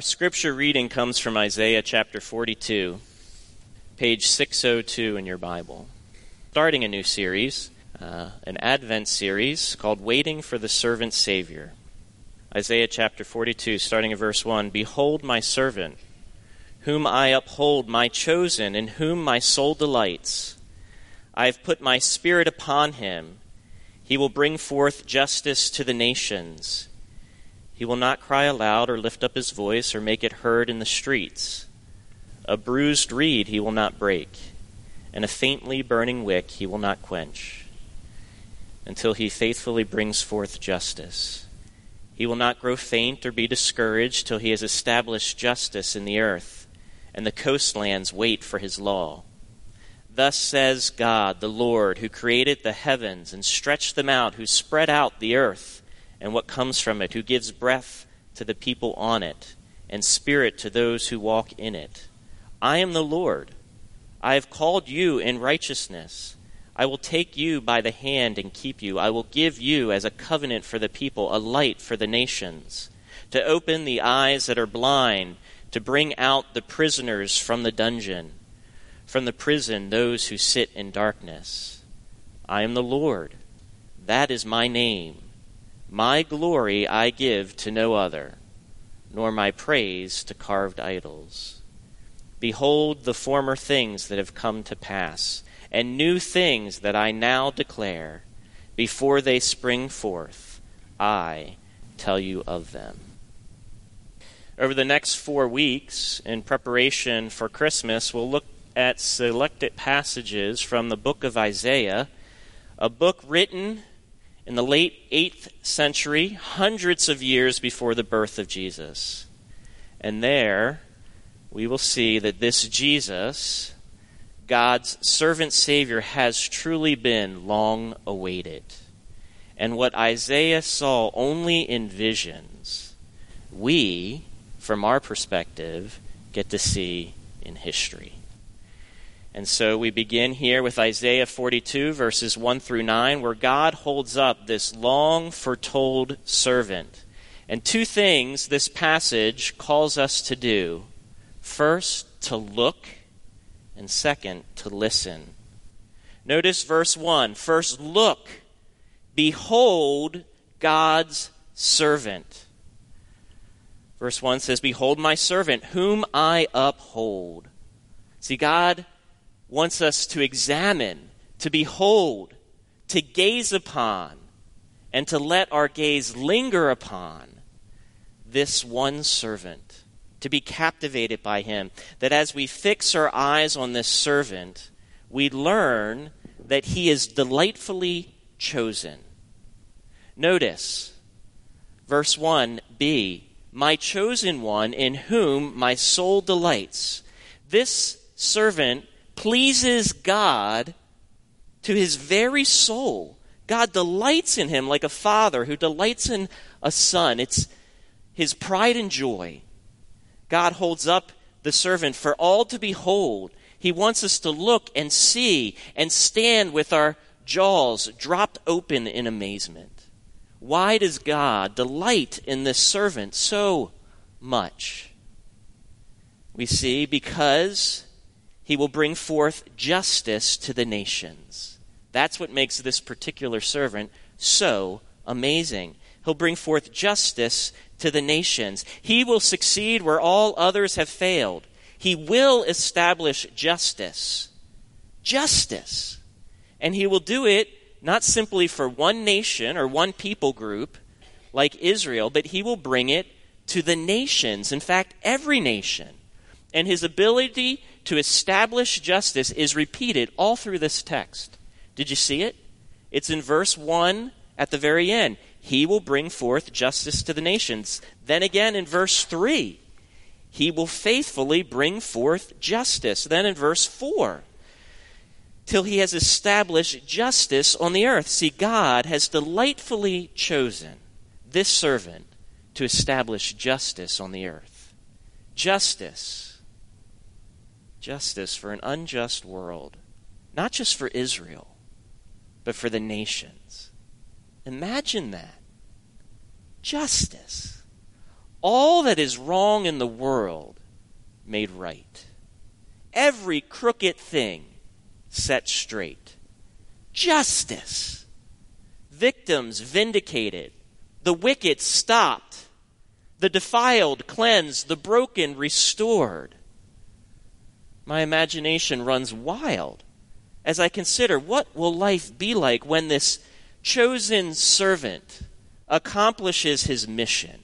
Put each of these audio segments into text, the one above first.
Our scripture reading comes from Isaiah chapter 42, page 602 in your Bible. Starting a new series, uh, an Advent series called Waiting for the Servant Savior. Isaiah chapter 42, starting at verse 1 Behold my servant, whom I uphold, my chosen, in whom my soul delights. I have put my spirit upon him. He will bring forth justice to the nations. He will not cry aloud or lift up his voice or make it heard in the streets. A bruised reed he will not break, and a faintly burning wick he will not quench, until he faithfully brings forth justice. He will not grow faint or be discouraged till he has established justice in the earth, and the coastlands wait for his law. Thus says God, the Lord, who created the heavens and stretched them out, who spread out the earth and what comes from it, who gives breath to the people on it, and spirit to those who walk in it. I am the Lord. I have called you in righteousness. I will take you by the hand and keep you. I will give you as a covenant for the people, a light for the nations, to open the eyes that are blind, to bring out the prisoners from the dungeon, from the prison those who sit in darkness. I am the Lord. That is my name. My glory I give to no other, nor my praise to carved idols. Behold the former things that have come to pass, and new things that I now declare. Before they spring forth, I tell you of them. Over the next four weeks, in preparation for Christmas, we'll look at selected passages from the book of Isaiah, a book written in the late 8th century, hundreds of years before the birth of Jesus. And there we will see that this Jesus, God's servant Savior, has truly been long awaited. And what Isaiah saw only in visions, we, from our perspective, get to see in history. And so we begin here with Isaiah 42, verses 1 through 9, where God holds up this long foretold servant. And two things this passage calls us to do first, to look, and second, to listen. Notice verse 1 First, look, behold God's servant. Verse 1 says, Behold my servant, whom I uphold. See, God wants us to examine, to behold, to gaze upon, and to let our gaze linger upon this one servant, to be captivated by him. That as we fix our eyes on this servant, we learn that he is delightfully chosen. Notice verse 1b My chosen one in whom my soul delights. This servant pleases God to his very soul. God delights in him like a father who delights in a son. It's his pride and joy. God holds up the servant for all to behold. He wants us to look and see and stand with our jaws dropped open in amazement. Why does God delight in this servant so much? We see because he will bring forth justice to the nations. That's what makes this particular servant so amazing. He'll bring forth justice to the nations. He will succeed where all others have failed. He will establish justice. Justice. And he will do it not simply for one nation or one people group like Israel, but he will bring it to the nations. In fact, every nation. And his ability to establish justice is repeated all through this text. Did you see it? It's in verse 1 at the very end. He will bring forth justice to the nations. Then again in verse 3, he will faithfully bring forth justice. Then in verse 4, till he has established justice on the earth. See, God has delightfully chosen this servant to establish justice on the earth. Justice. Justice for an unjust world. Not just for Israel, but for the nations. Imagine that. Justice. All that is wrong in the world made right. Every crooked thing set straight. Justice. Victims vindicated. The wicked stopped. The defiled cleansed. The broken restored. My imagination runs wild as I consider what will life be like when this chosen servant accomplishes his mission.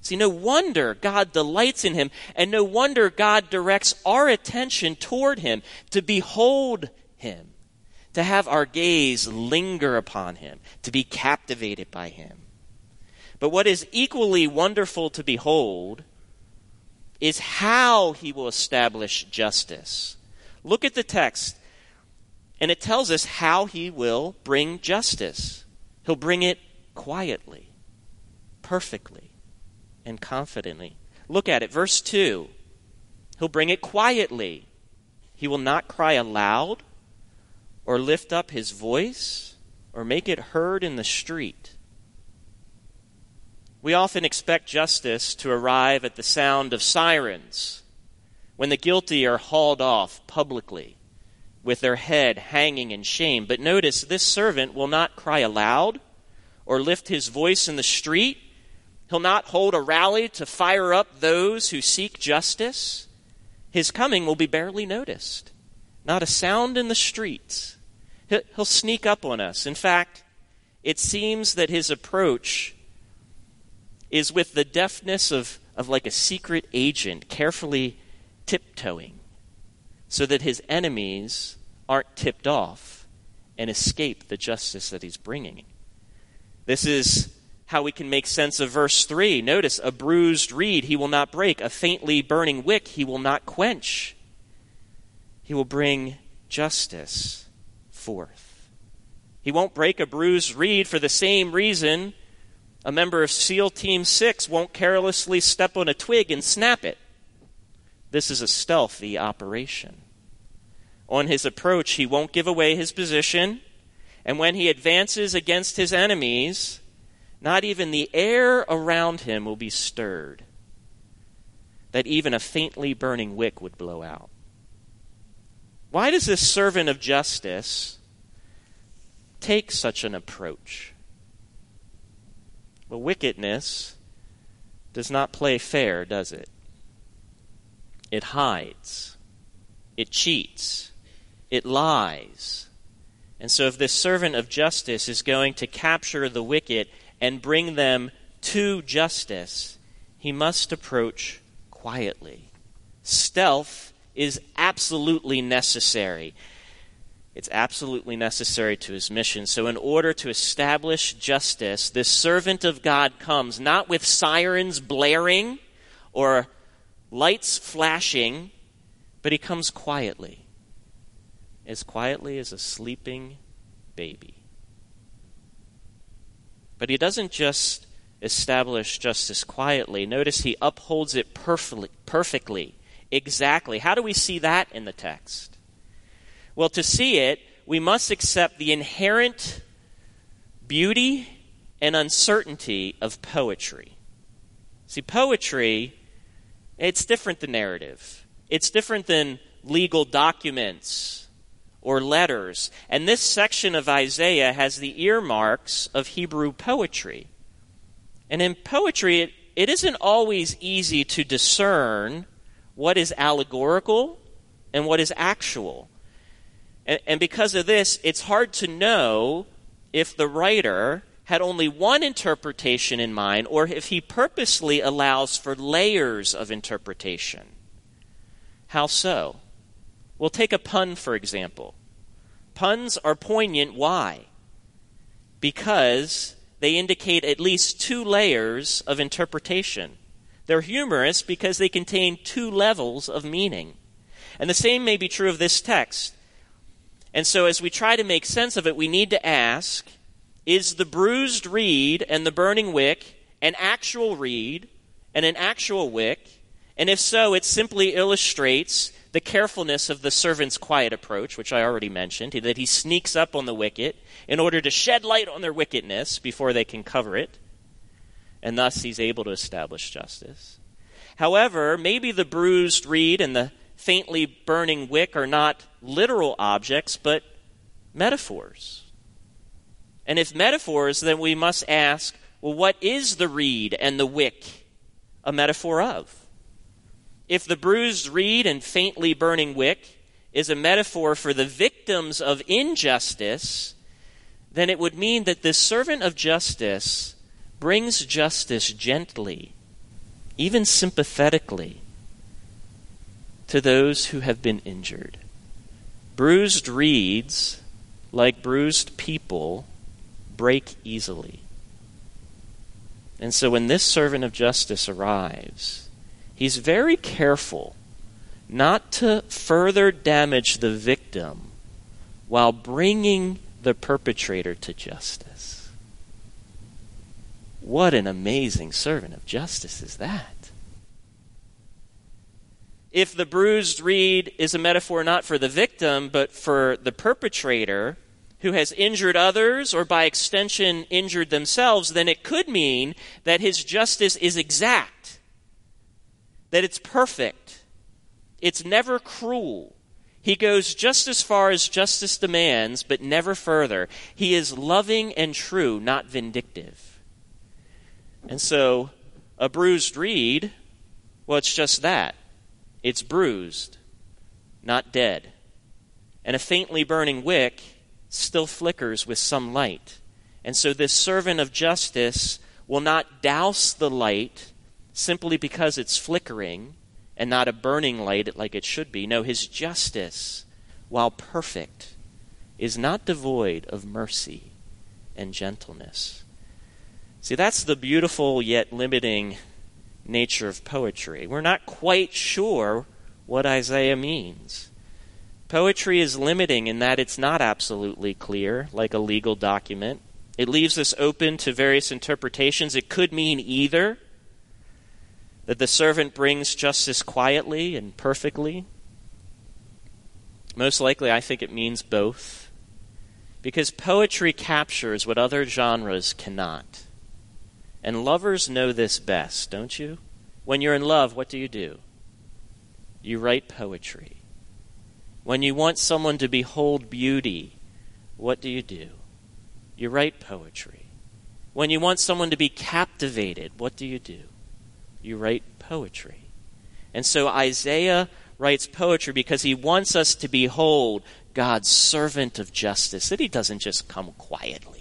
See, no wonder God delights in him, and no wonder God directs our attention toward him to behold him, to have our gaze linger upon him, to be captivated by him. But what is equally wonderful to behold is how he will establish justice. Look at the text, and it tells us how he will bring justice. He'll bring it quietly, perfectly and confidently. Look at it, verse 2. He'll bring it quietly. He will not cry aloud or lift up his voice or make it heard in the street. We often expect justice to arrive at the sound of sirens when the guilty are hauled off publicly with their head hanging in shame. But notice this servant will not cry aloud or lift his voice in the street He'll not hold a rally to fire up those who seek justice. His coming will be barely noticed. Not a sound in the streets. He'll sneak up on us. In fact, it seems that his approach is with the deftness of, of like a secret agent, carefully tiptoeing, so that his enemies aren't tipped off and escape the justice that he's bringing. This is how we can make sense of verse 3. Notice, a bruised reed he will not break, a faintly burning wick he will not quench. He will bring justice forth. He won't break a bruised reed for the same reason a member of SEAL Team 6 won't carelessly step on a twig and snap it. This is a stealthy operation. On his approach, he won't give away his position, and when he advances against his enemies, not even the air around him will be stirred, that even a faintly burning wick would blow out. Why does this servant of justice take such an approach? Well, wickedness does not play fair, does it? It hides, it cheats, it lies. And so, if this servant of justice is going to capture the wicked and bring them to justice, he must approach quietly. Stealth is absolutely necessary. It's absolutely necessary to his mission. So, in order to establish justice, this servant of God comes not with sirens blaring or lights flashing, but he comes quietly, as quietly as a sleeping baby. But he doesn't just establish justice quietly. Notice he upholds it perfectly, perfectly, exactly. How do we see that in the text? Well, to see it, we must accept the inherent beauty and uncertainty of poetry. See, poetry, it's different than narrative. It's different than legal documents or letters. And this section of Isaiah has the earmarks of Hebrew poetry. And in poetry, it, it isn't always easy to discern what is allegorical and what is actual. And, and because of this, it's hard to know if the writer had only one interpretation in mind or if he purposely allows for layers of interpretation. How so? We'll take a pun, for example. Puns are poignant. Why? Because they indicate at least two layers of interpretation. They're humorous because they contain two levels of meaning. And the same may be true of this text. And so, as we try to make sense of it, we need to ask is the bruised reed and the burning wick an actual reed and an actual wick? And if so, it simply illustrates the carefulness of the servant's quiet approach, which I already mentioned, that he sneaks up on the wicked in order to shed light on their wickedness before they can cover it, and thus he's able to establish justice. However, maybe the bruised reed and the faintly burning wick are not literal objects, but metaphors. And if metaphors, then we must ask well, what is the reed and the wick a metaphor of? If the bruised reed and faintly burning wick is a metaphor for the victims of injustice, then it would mean that this servant of justice brings justice gently, even sympathetically, to those who have been injured. Bruised reeds, like bruised people, break easily. And so when this servant of justice arrives, he's very careful not to further damage the victim while bringing the perpetrator to justice. What an amazing servant of justice is that! If the bruised reed is a metaphor not for the victim, but for the perpetrator, who has injured others or by extension injured themselves, then it could mean that his justice is exact, that it's perfect, it's never cruel. He goes just as far as justice demands, but never further. He is loving and true, not vindictive. And so, a bruised reed, well, it's just that. It's bruised, not dead. And a faintly burning wick, still flickers with some light. And so this servant of justice will not douse the light simply because it's flickering and not a burning light like it should be. No, his justice, while perfect, is not devoid of mercy and gentleness. See, that's the beautiful yet limiting nature of poetry. We're not quite sure what Isaiah means. Poetry is limiting in that it's not absolutely clear, like a legal document. It leaves us open to various interpretations. It could mean either that the servant brings justice quietly and perfectly. Most likely, I think it means both. Because poetry captures what other genres cannot. And lovers know this best, don't you? When you're in love, what do you do? You write poetry. When you want someone to behold beauty, what do you do? You write poetry. When you want someone to be captivated, what do you do? You write poetry. And so Isaiah writes poetry because he wants us to behold God's servant of justice, that he doesn't just come quietly,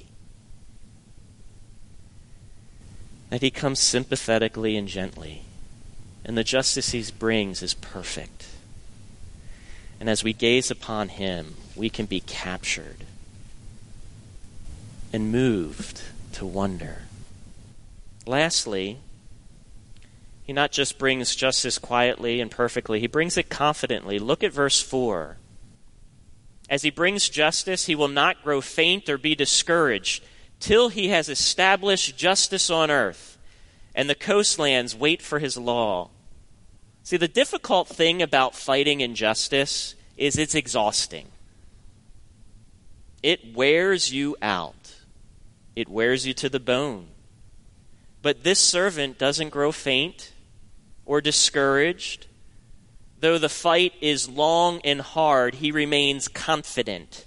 that he comes sympathetically and gently. And the justice he brings is perfect. And as we gaze upon him, we can be captured and moved to wonder. Lastly, he not just brings justice quietly and perfectly, he brings it confidently. Look at verse 4. As he brings justice, he will not grow faint or be discouraged till he has established justice on earth, and the coastlands wait for his law. See, the difficult thing about fighting injustice is it's exhausting. It wears you out, it wears you to the bone. But this servant doesn't grow faint or discouraged. Though the fight is long and hard, he remains confident.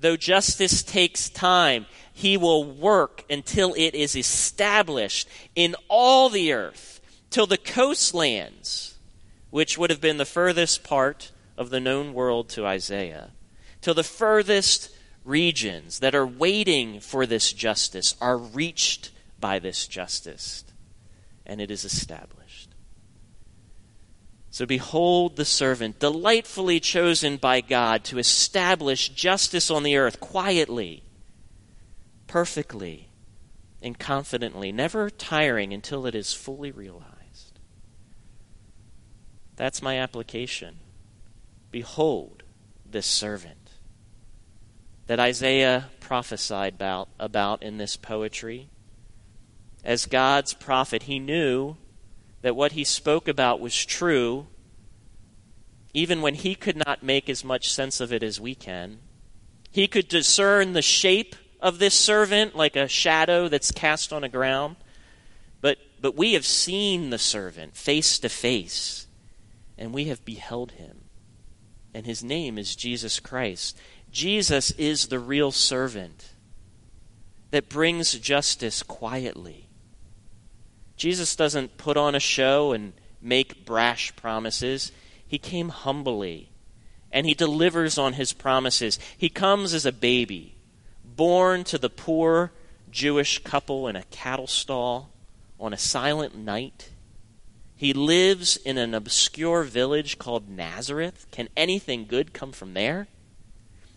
Though justice takes time, he will work until it is established in all the earth, till the coastlands which would have been the furthest part of the known world to Isaiah, till the furthest regions that are waiting for this justice are reached by this justice, and it is established. So behold the servant, delightfully chosen by God to establish justice on the earth quietly, perfectly, and confidently, never tiring until it is fully realized. That's my application. Behold this servant that Isaiah prophesied about, about in this poetry. As God's prophet, he knew that what he spoke about was true, even when he could not make as much sense of it as we can. He could discern the shape of this servant like a shadow that's cast on a ground. But, but we have seen the servant face to face, and we have beheld him. And his name is Jesus Christ. Jesus is the real servant that brings justice quietly. Jesus doesn't put on a show and make brash promises. He came humbly and he delivers on his promises. He comes as a baby, born to the poor Jewish couple in a cattle stall on a silent night. He lives in an obscure village called Nazareth. Can anything good come from there?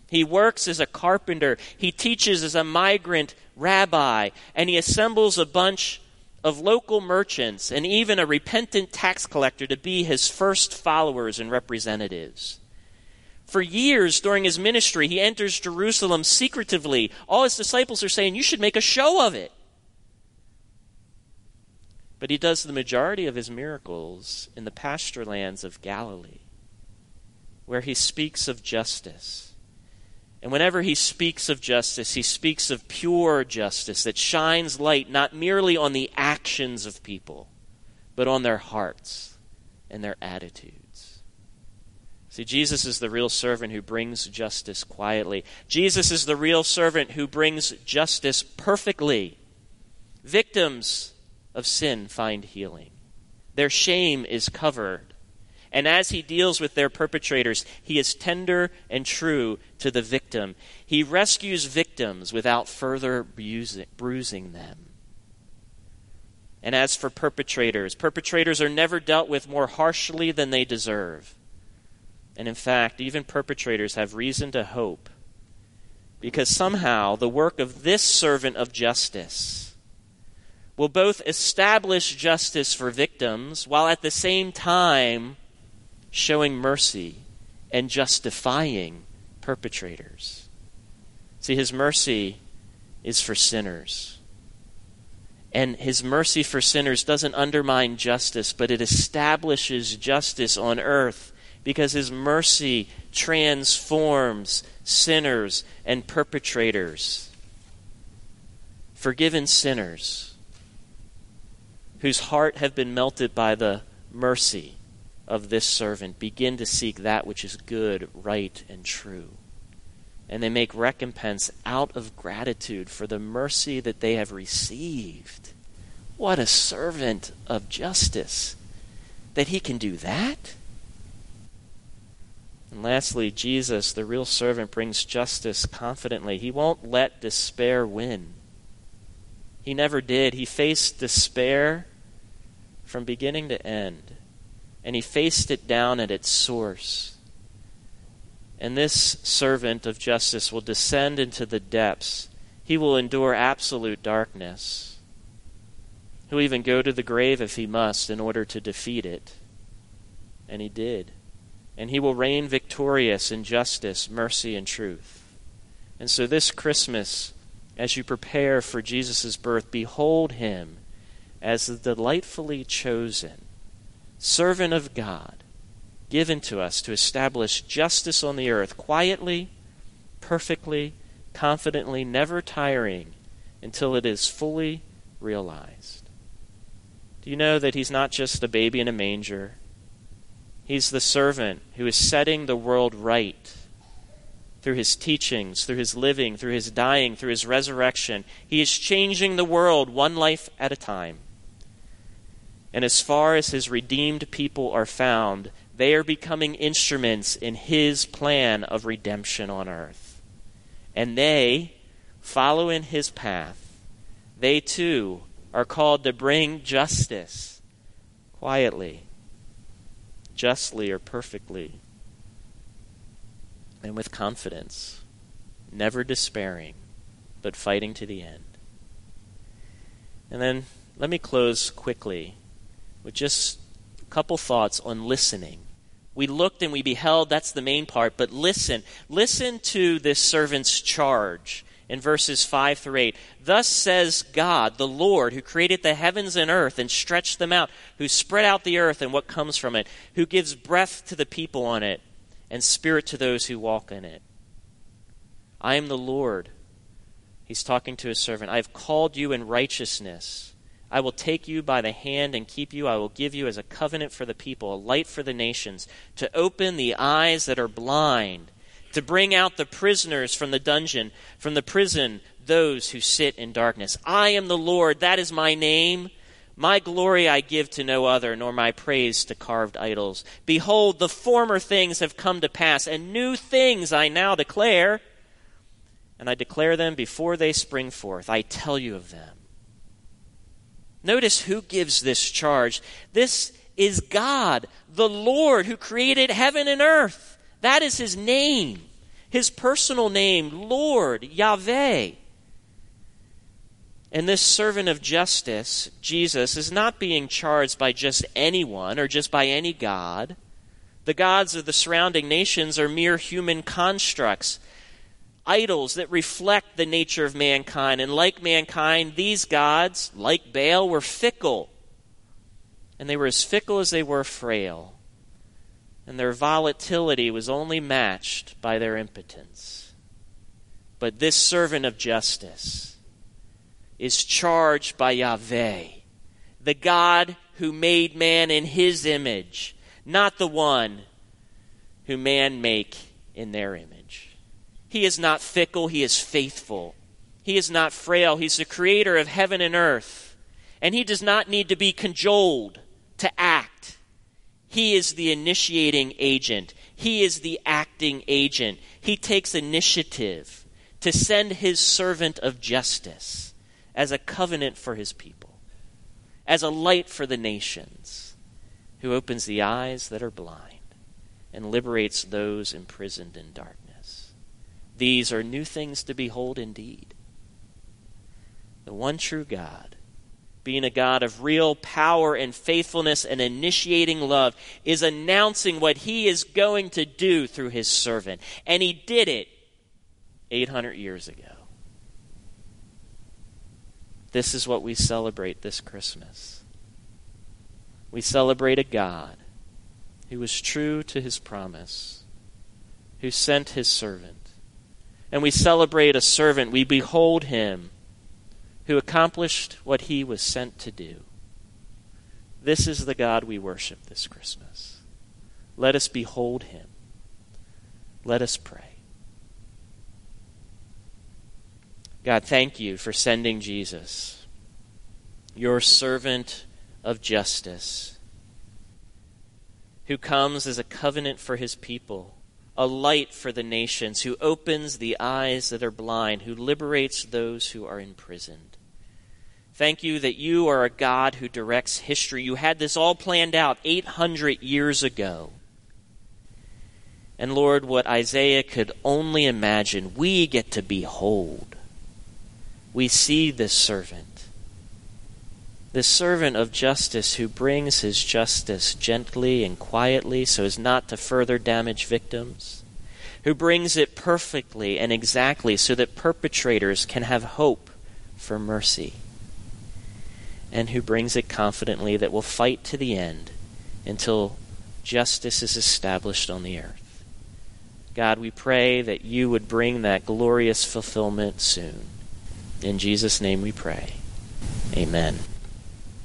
He works as a carpenter. He teaches as a migrant rabbi. And he assembles a bunch of local merchants and even a repentant tax collector to be his first followers and representatives. For years during his ministry, he enters Jerusalem secretively. All his disciples are saying, You should make a show of it. But he does the majority of his miracles in the pasture lands of Galilee, where he speaks of justice and whenever he speaks of justice, he speaks of pure justice that shines light not merely on the actions of people, but on their hearts and their attitudes. See, Jesus is the real servant who brings justice quietly. Jesus is the real servant who brings justice perfectly. Victims of sin find healing, their shame is covered and as he deals with their perpetrators, he is tender and true to the victim. He rescues victims without further bruising them. And as for perpetrators, perpetrators are never dealt with more harshly than they deserve. And in fact, even perpetrators have reason to hope because somehow the work of this servant of justice will both establish justice for victims while at the same time showing mercy and justifying perpetrators. See, his mercy is for sinners. And his mercy for sinners doesn't undermine justice, but it establishes justice on earth because his mercy transforms sinners and perpetrators. Forgiven sinners whose heart have been melted by the mercy of this servant begin to seek that which is good, right, and true. And they make recompense out of gratitude for the mercy that they have received. What a servant of justice that he can do that. And lastly, Jesus, the real servant, brings justice confidently. He won't let despair win. He never did. He faced despair from beginning to end and he faced it down at its source. And this servant of justice will descend into the depths. He will endure absolute darkness. He'll even go to the grave if he must in order to defeat it. And he did. And he will reign victorious in justice, mercy, and truth. And so this Christmas, as you prepare for Jesus' birth, behold him as the delightfully chosen servant of God, given to us to establish justice on the earth quietly, perfectly, confidently, never tiring until it is fully realized. Do you know that he's not just a baby in a manger? He's the servant who is setting the world right through his teachings, through his living, through his dying, through his resurrection. He is changing the world one life at a time. And as far as his redeemed people are found, they are becoming instruments in his plan of redemption on earth. And they follow in his path. They too are called to bring justice quietly, justly or perfectly, and with confidence, never despairing, but fighting to the end. And then let me close quickly with just a couple thoughts on listening. We looked and we beheld, that's the main part, but listen. Listen to this servant's charge in verses 5 through 8. Thus says God, the Lord, who created the heavens and earth and stretched them out, who spread out the earth and what comes from it, who gives breath to the people on it and spirit to those who walk in it. I am the Lord. He's talking to his servant. I have called you in righteousness. I will take you by the hand and keep you. I will give you as a covenant for the people, a light for the nations, to open the eyes that are blind to bring out the prisoners from the dungeon, from the prison, those who sit in darkness. I am the Lord, that is my name. My glory I give to no other, nor my praise to carved idols. Behold, the former things have come to pass, and new things I now declare. And I declare them before they spring forth. I tell you of them. Notice who gives this charge. This is God, the Lord, who created heaven and earth. That is his name, his personal name, Lord, Yahweh. And this servant of justice, Jesus, is not being charged by just anyone or just by any God. The gods of the surrounding nations are mere human constructs, idols that reflect the nature of mankind. And like mankind, these gods, like Baal, were fickle. And they were as fickle as they were frail and their volatility was only matched by their impotence. But this servant of justice is charged by Yahweh, the God who made man in his image, not the one who man make in their image. He is not fickle, he is faithful. He is not frail, he's the creator of heaven and earth. And he does not need to be cajoled to act he is the initiating agent. He is the acting agent. He takes initiative to send his servant of justice as a covenant for his people, as a light for the nations, who opens the eyes that are blind and liberates those imprisoned in darkness. These are new things to behold indeed. The one true God being a God of real power and faithfulness and initiating love, is announcing what he is going to do through his servant. And he did it 800 years ago. This is what we celebrate this Christmas. We celebrate a God who was true to his promise, who sent his servant. And we celebrate a servant. We behold him who accomplished what he was sent to do. This is the God we worship this Christmas. Let us behold him. Let us pray. God, thank you for sending Jesus, your servant of justice, who comes as a covenant for his people a light for the nations, who opens the eyes that are blind, who liberates those who are imprisoned. Thank you that you are a God who directs history. You had this all planned out 800 years ago. And Lord, what Isaiah could only imagine, we get to behold. We see this servant, this servant of justice who brings his justice gently and quietly so as not to further damage victims, who brings it perfectly and exactly so that perpetrators can have hope for mercy, and who brings it confidently that will fight to the end until justice is established on the earth. God, we pray that you would bring that glorious fulfillment soon. In Jesus' name we pray. Amen.